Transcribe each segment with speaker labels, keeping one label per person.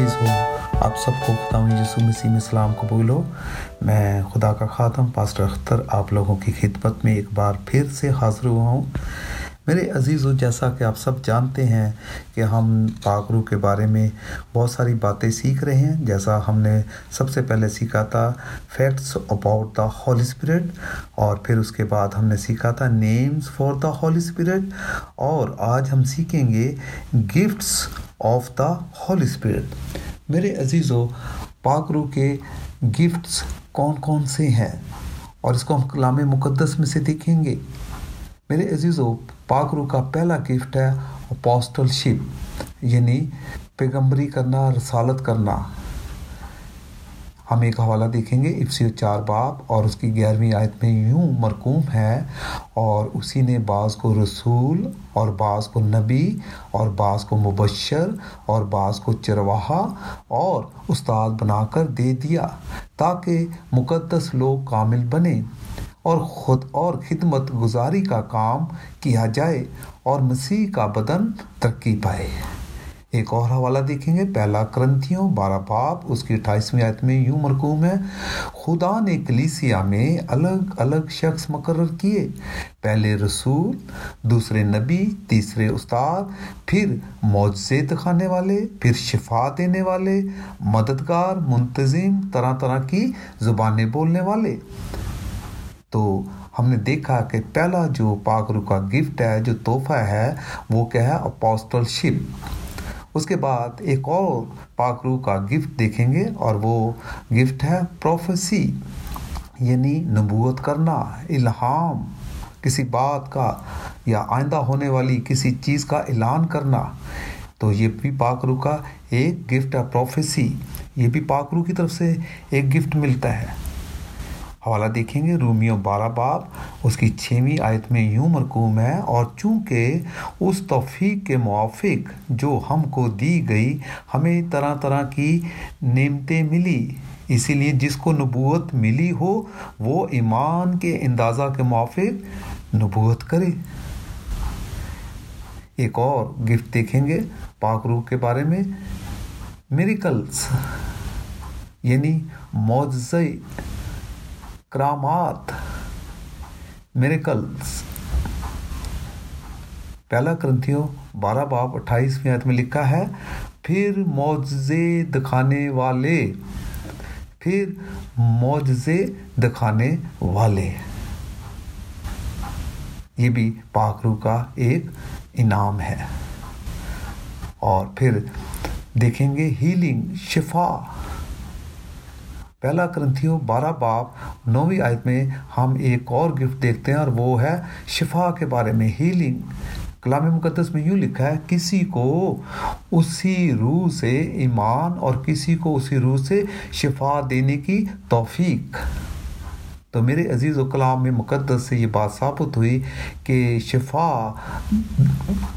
Speaker 1: عزیز ہو آپ سب کو خدا یسو مسیح میں سلام قبول ہو میں خدا کا خاتم، پاسٹر اختر، آپ لوگوں کی خدمت میں ایک بار پھر سے حاضر ہوا ہوں۔ میرے عزیز ہو جیسا کہ آپ سب جانتے ہیں کہ ہم پاکرو کے بارے میں بہت ساری باتیں سیکھ رہے ہیں۔ جیسا ہم نے سب سے پہلے سیکھا تھا facts about the Holy Spirit اور پھر اس کے بعد ہم نے سیکھا تھا names for the Holy Spirit اور آج ہم سیکھیں گے gifts of the Holy Spirit میرے عزیزو، پاک روح کے گفٹس کون کون سے ہیں؟ اور اس کو ہم کلام مقدس میں سے دیکھیں گے۔ میرے عزیزو، پاک روح کا پہلا گفٹ ہے اپوسٹل شپ یعنی پیغمبری کرنا، رسالت کرنا۔ ہم ایک حوالہ دیکھیں گے افسیو چار باپ اور اس کی گیارہویں آیت میں یوں مرکوم ہے اور اسی نے بعض کو رسول اور بعض کو نبی اور بعض کو مبشر اور بعض کو چرواہا اور استاد بنا کر دے دیا تاکہ مقدس لوگ کامل بنیں اور خود اور خدمت گزاری کا کام کیا جائے اور مسیح کا بدن ترقی پائے۔ ایک اور حوالہ دیکھیں گے۔ پہلا کرنتھیوں، بارہ باپ اس کی اٹھائیسویں آیت میں یوں مرکوم ہے، خدا نے کلیسیا میں الگ الگ شخص مقرر کیے۔ پہلے رسول، دوسرے نبی، تیسرے استاد، پھر معجزے دکھانے والے، پھر شفا دینے والے، مددگار، منتظم، طرح طرح کی زبانیں بولنے والے۔ تو ہم نے دیکھا کہ پہلا جو پاکرو کا گفٹ ہے، جو تحفہ ہے، وہ کیا ہے؟ اپوسٹل شپ اس کے بعد ایک اور پاکرو کا گفٹ دیکھیں گے اور وہ گفٹ ہے پروفیسی یعنی نبوت کرنا، الہام، کسی بات کا یا آئندہ ہونے والی کسی چیز کا اعلان کرنا۔ تو یہ بھی پاکرو کا ایک گفٹ ہے، پروفیسی۔ یہ بھی پاکرو کی طرف سے ایک گفٹ ملتا ہے۔ حوالہ دیکھیں گے، رومیو بارہ باب، اس کی چھویں آیت میں یوں مرکوم ہے، اور چونکہ اس توفیق کے موافق جو ہم کو دی گئی، ہمیں طرح طرح کی نعمتیں ملی۔ اسی لیے جس کو نبوت ملی ہو، وہ ایمان کے اندازہ کے موافق نبوت کرے۔ ایک اور گفٹ دیکھیں گے پاک روح کے بارے میں میریکلس یعنی معجزے۔ کرامات میریکلز پہلا کرنتھیوں بارہ باپ اٹھائیسویں آیت میں لکھا ہے، پھر معجزے دکھانے والے، پھر معجزے دکھانے والے۔ یہ بھی پاکرو کا ایک انعام ہے۔ اور پھر دیکھیں گے ہیلنگ شفا۔ پہلا کرنتھیوں بارہ باپ، نویں آیت میں ہم ایک اور گفٹ دیکھتے ہیں اور وہ ہے شفا کے بارے میں، ہیلنگ۔ کلام مقدس میں یوں لکھا ہے، کسی کو اسی روح سے ایمان اور کسی کو اسی روح سے شفا دینے کی توفیق۔ تو میرے عزیز و کلام میں مقدس سے یہ بات ثابت ہوئی کہ شفا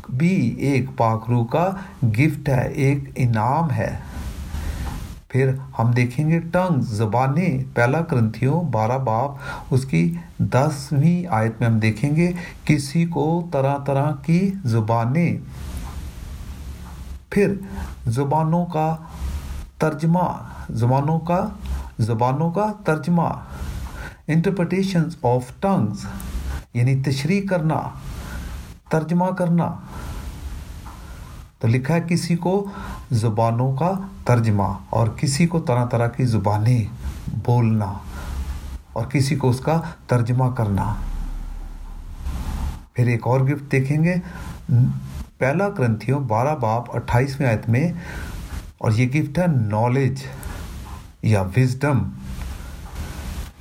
Speaker 1: بھی ایک پاک روح کا گفٹ ہے، ایک انعام ہے۔ پھر ہم دیکھیں گے ٹنگ، زبانیں۔ پہلا کرنتھیوں بارہ باپ، اس کی دسویں آیت میں ہم دیکھیں گے کسی کو طرح طرح کی زبانیں۔ پھر زبانوں کا ترجمہ، زبانوں کا زبانوں کا ترجمہ۔ انٹرپریٹیشنز آف ٹنگز یعنی تشریح کرنا، ترجمہ کرنا۔ تو لکھا ہے کسی کو زبانوں کا ترجمہ اور کسی کو طرح طرح کی زبانیں بولنا اور کسی کو اس کا ترجمہ کرنا۔ پھر ایک اور گفٹ دیکھیں گے۔ پہلا کرنتھیوں بارہ باپ اٹھائیسویں آیت میں اور یہ گفٹ ہے نالج یا وزڈم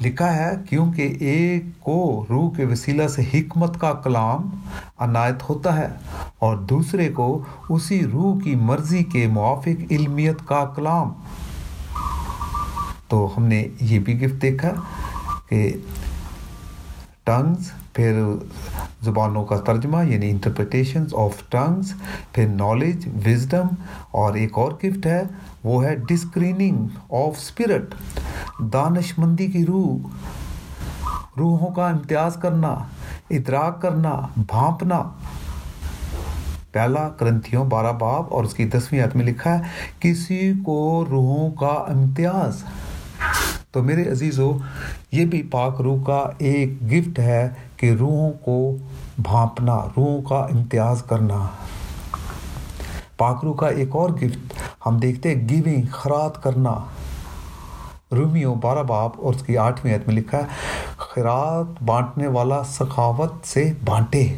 Speaker 1: لکھا ہے، کیونکہ ایک کو روح کے وسیلہ سے حکمت کا کلام عنایت ہوتا ہے اور دوسرے کو اسی روح کی مرضی کے موافق علمیت کا کلام. تو ہم نے یہ بھی گفٹ دیکھا کہ ٹنگز، پھر زبانوں کا ترجمہ یعنی انٹرپریٹیشنز آف ٹنگز پھر نالج وزڈم اور ایک اور گفٹ ہے، وہ ہے ڈسکریننگ آف اسپرٹ دانش مندی کی روح، روحوں کا امتیاز کرنا، ادراک کرنا، بھانپنا۔ پہلا کرنتھیوں بارہ باب اور اس کی دسویں عدم لکھا ہے، کسی کو روحوں کا امتیاز۔ تو میرے عزیزو، یہ بھی پاک روح کا ایک گفٹ ہے کہ روحوں کو بھانپنا، روحوں کا امتیاز کرنا۔ پاک روح کا ایک اور گفٹ ہم دیکھتے ہیں گیونگ خرات کرنا۔ رومیو بارہ باپ اور اس کی آٹھویں عید میں لکھا ہے خیرات بانٹنے والا سخاوت سے بانٹے۔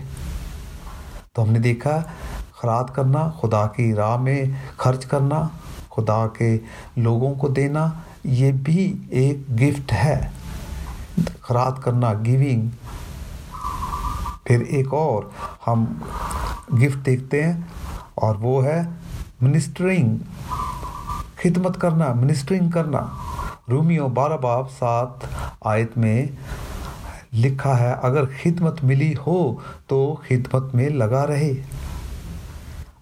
Speaker 1: تو ہم نے دیکھا، خرات کرنا، خدا کی راہ میں خرچ کرنا، خدا کے لوگوں کو دینا، یہ بھی ایک گفٹ ہے۔ خرات کرنا گیونگ پھر ایک اور ہم گفٹ دیکھتے ہیں اور وہ ہے منسٹرنگ، خدمت کرنا، منسٹرنگ کرنا۔ رومیو بارہ باب سات آیت میں لکھا ہے، اگر خدمت ملی ہو تو خدمت میں لگا رہے۔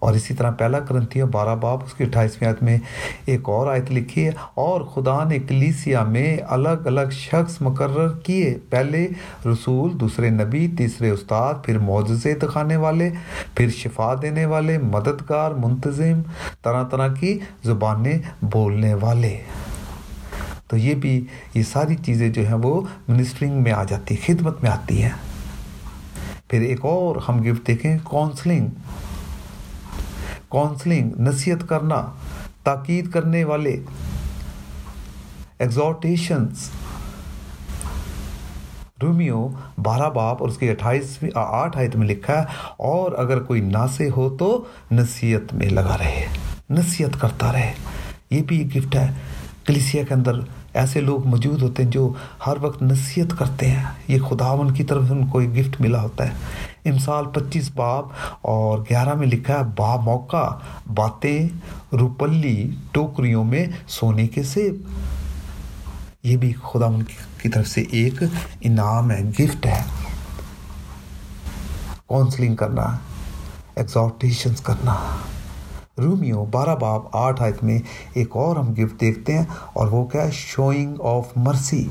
Speaker 1: اور اسی طرح پہلا کرنتیوں بارہ باب، اس کی اٹھائیسویں آیت میں ایک اور آیت لکھی ہے، اور خدا نے کلیسیا میں الگ الگ شخص مقرر کیے، پہلے رسول، دوسرے نبی، تیسرے استاد، پھر معجزے دکھانے والے، پھر شفا دینے والے، مددگار، منتظم، طرح طرح کی زبانیں بولنے والے۔ تو یہ بھی یہ ساری چیزیں جو ہیں وہ منسٹرنگ میں آ جاتی، خدمت میں آتی ہیں۔ پھر ایک اور ہم گفٹ دیکھیں، کونسلنگ۔ کونسلنگ نصیحت کرنا تاکید کرنے والے ایگزورٹیشنس رومیو بارہ باپ اور اس کی اٹھائیسویں آٹھ آیت میں لکھا ہے اور اگر کوئی ناسے ہو تو نصیحت میں لگا رہے نصیحت کرتا رہے یہ بھی ایک گفٹ ہے کلیسیا کے اندر ایسے لوگ موجود ہوتے ہیں جو ہر وقت نصیحت کرتے ہیں یہ خداون کی طرف سے ان کو ایک گفٹ ملا ہوتا ہے امسال پچیس باب اور گیارہ میں لکھا ہے، با موقع، باتیں، روپلی ٹوکریوں میں سونے کے سیب۔ یہ بھی خدا ان کی طرف سے ایک انعام ہے، گفٹ ہے۔ کونسلنگ کرنا ایگزورٹیشنس کرنا۔ رومیو، بارہ باب، آٹھ آیت میں ایک اور ہم گفٹ دیکھتے ہیں اور وہ کیا ہے؟ شوئنگ آف مرسی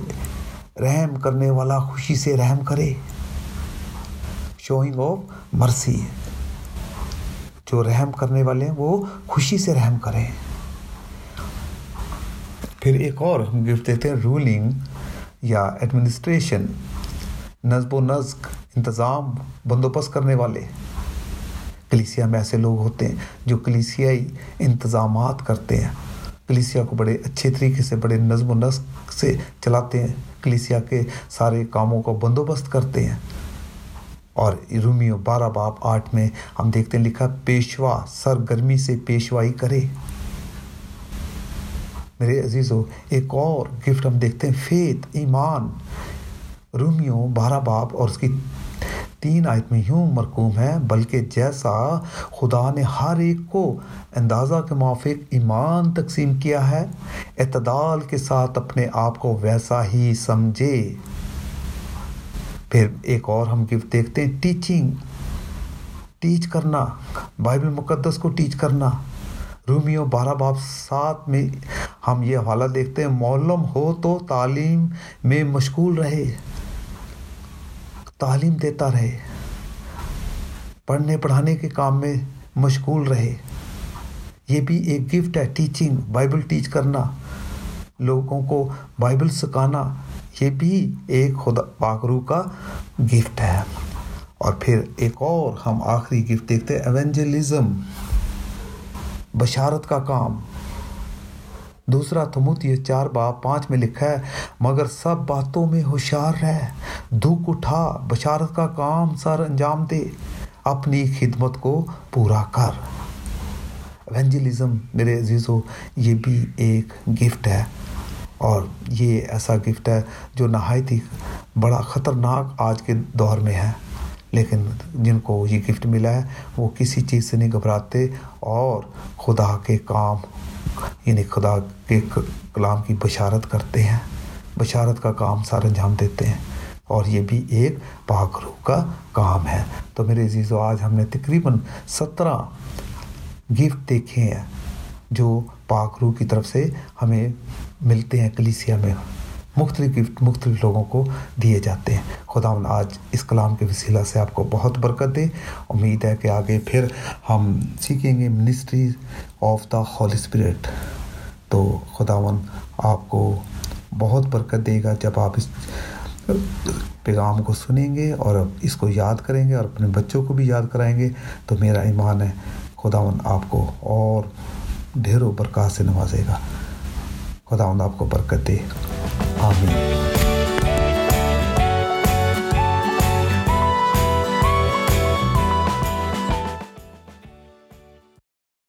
Speaker 1: رحم کرنے والا خوشی سے رحم کرے۔ شوئنگ آف مرسی جو رحم کرنے والے ہیں، وہ خوشی سے رحم کریں۔ پھر ایک اور ہم گفٹ دیتے ہیں، رولنگ یا ایڈمنسٹریشن۔ نظم و نسق، انتظام، بندوبست کرنے والے۔ کلیسیا میں ایسے لوگ ہوتے ہیں جو کلیسیائی انتظامات کرتے ہیں۔ کلیسیا کو بڑے اچھے طریقے سے، بڑے نظم و نسق سے چلاتے ہیں۔ کلیسیا کے سارے کاموں کو بندوبست کرتے ہیں۔ اور رومیو بارہ باپ آٹھ میں ہم دیکھتے ہیں لکھا پیشوا، سرگرمی سے پیشوائی کرے۔ میرے عزیزو، ایک اور گفٹ ہم دیکھتے ہیں، فیت، ایمان۔ رومیو بارہ باپ اور اس کی تین آیت میں یوں مرکوم ہے، بلکہ جیسا خدا نے ہر ایک کو اندازہ کے موافق ایمان تقسیم کیا ہے، اعتدال کے ساتھ اپنے آپ کو ویسا ہی سمجھے۔ پھر ایک اور ہم گفٹ دیکھتے ہیں ٹیچنگ ٹیچ کرنا بائبل مقدس کو ٹیچ کرنا۔ رومیو بارہ باپ سات میں ہم یہ حوالہ دیکھتے ہیں معلوم ہو تو تعلیم میں مشغول رہے، تعلیم دیتا رہے، پڑھنے پڑھانے کے کام میں مشغول رہے۔ یہ بھی ایک گفٹ ہے ٹیچنگ بائبل ٹیچ کرنا۔ لوگوں کو بائبل سکھانا۔ یہ بھی ایک خدا پاکرو کا گفٹ ہے۔ اور پھر ایک اور ہم آخری گفٹ دیکھتے ہیں ایونجلزم بشارت کا کام۔ دوسرا تموتی چار باپ پانچ میں لکھا ہے، مگر سب باتوں میں ہوشیار رہ دکھ اٹھا، بشارت کا کام سر انجام دے، اپنی خدمت کو پورا کر۔ ایونجلزم میرے عزیزو، یہ بھی ایک گفٹ ہے۔ اور یہ ایسا گفٹ ہے جو نہایت ہی بڑا خطرناک آج کے دور میں ہے۔ لیکن جن کو یہ گفٹ ملا ہے، وہ کسی چیز سے نہیں گھبراتے اور خدا کے کام یعنی خدا کے کلام کی بشارت کرتے ہیں۔ بشارت کا کام سارا انجام دیتے ہیں۔ اور یہ بھی ایک پاک روح کا کام ہے۔ تو میرے عزیز و آج ہم نے تقریباً سترہ گفٹ دیکھے ہیں، جو پاک روح کی طرف سے ہمیں ملتے ہیں کلیسیا میں مختلف گفٹ مختلف لوگوں کو دیے جاتے ہیں۔ خدا آج اس کلام کے وسیلہ سے آپ کو بہت برکت دے۔ امید ہے کہ آگے پھر ہم سیکھیں گے ministries of the holy spirit تو خداون آپ کو بہت برکت دے گا جب آپ اس پیغام کو سنیں گے اور اس کو یاد کریں گے اور اپنے بچوں کو بھی یاد کرائیں گے۔ تو میرا ایمان ہے خداون آپ کو اور ڈھیروں برکات سے نوازے گا۔ خدا آپ کو برکت دے۔ آمین۔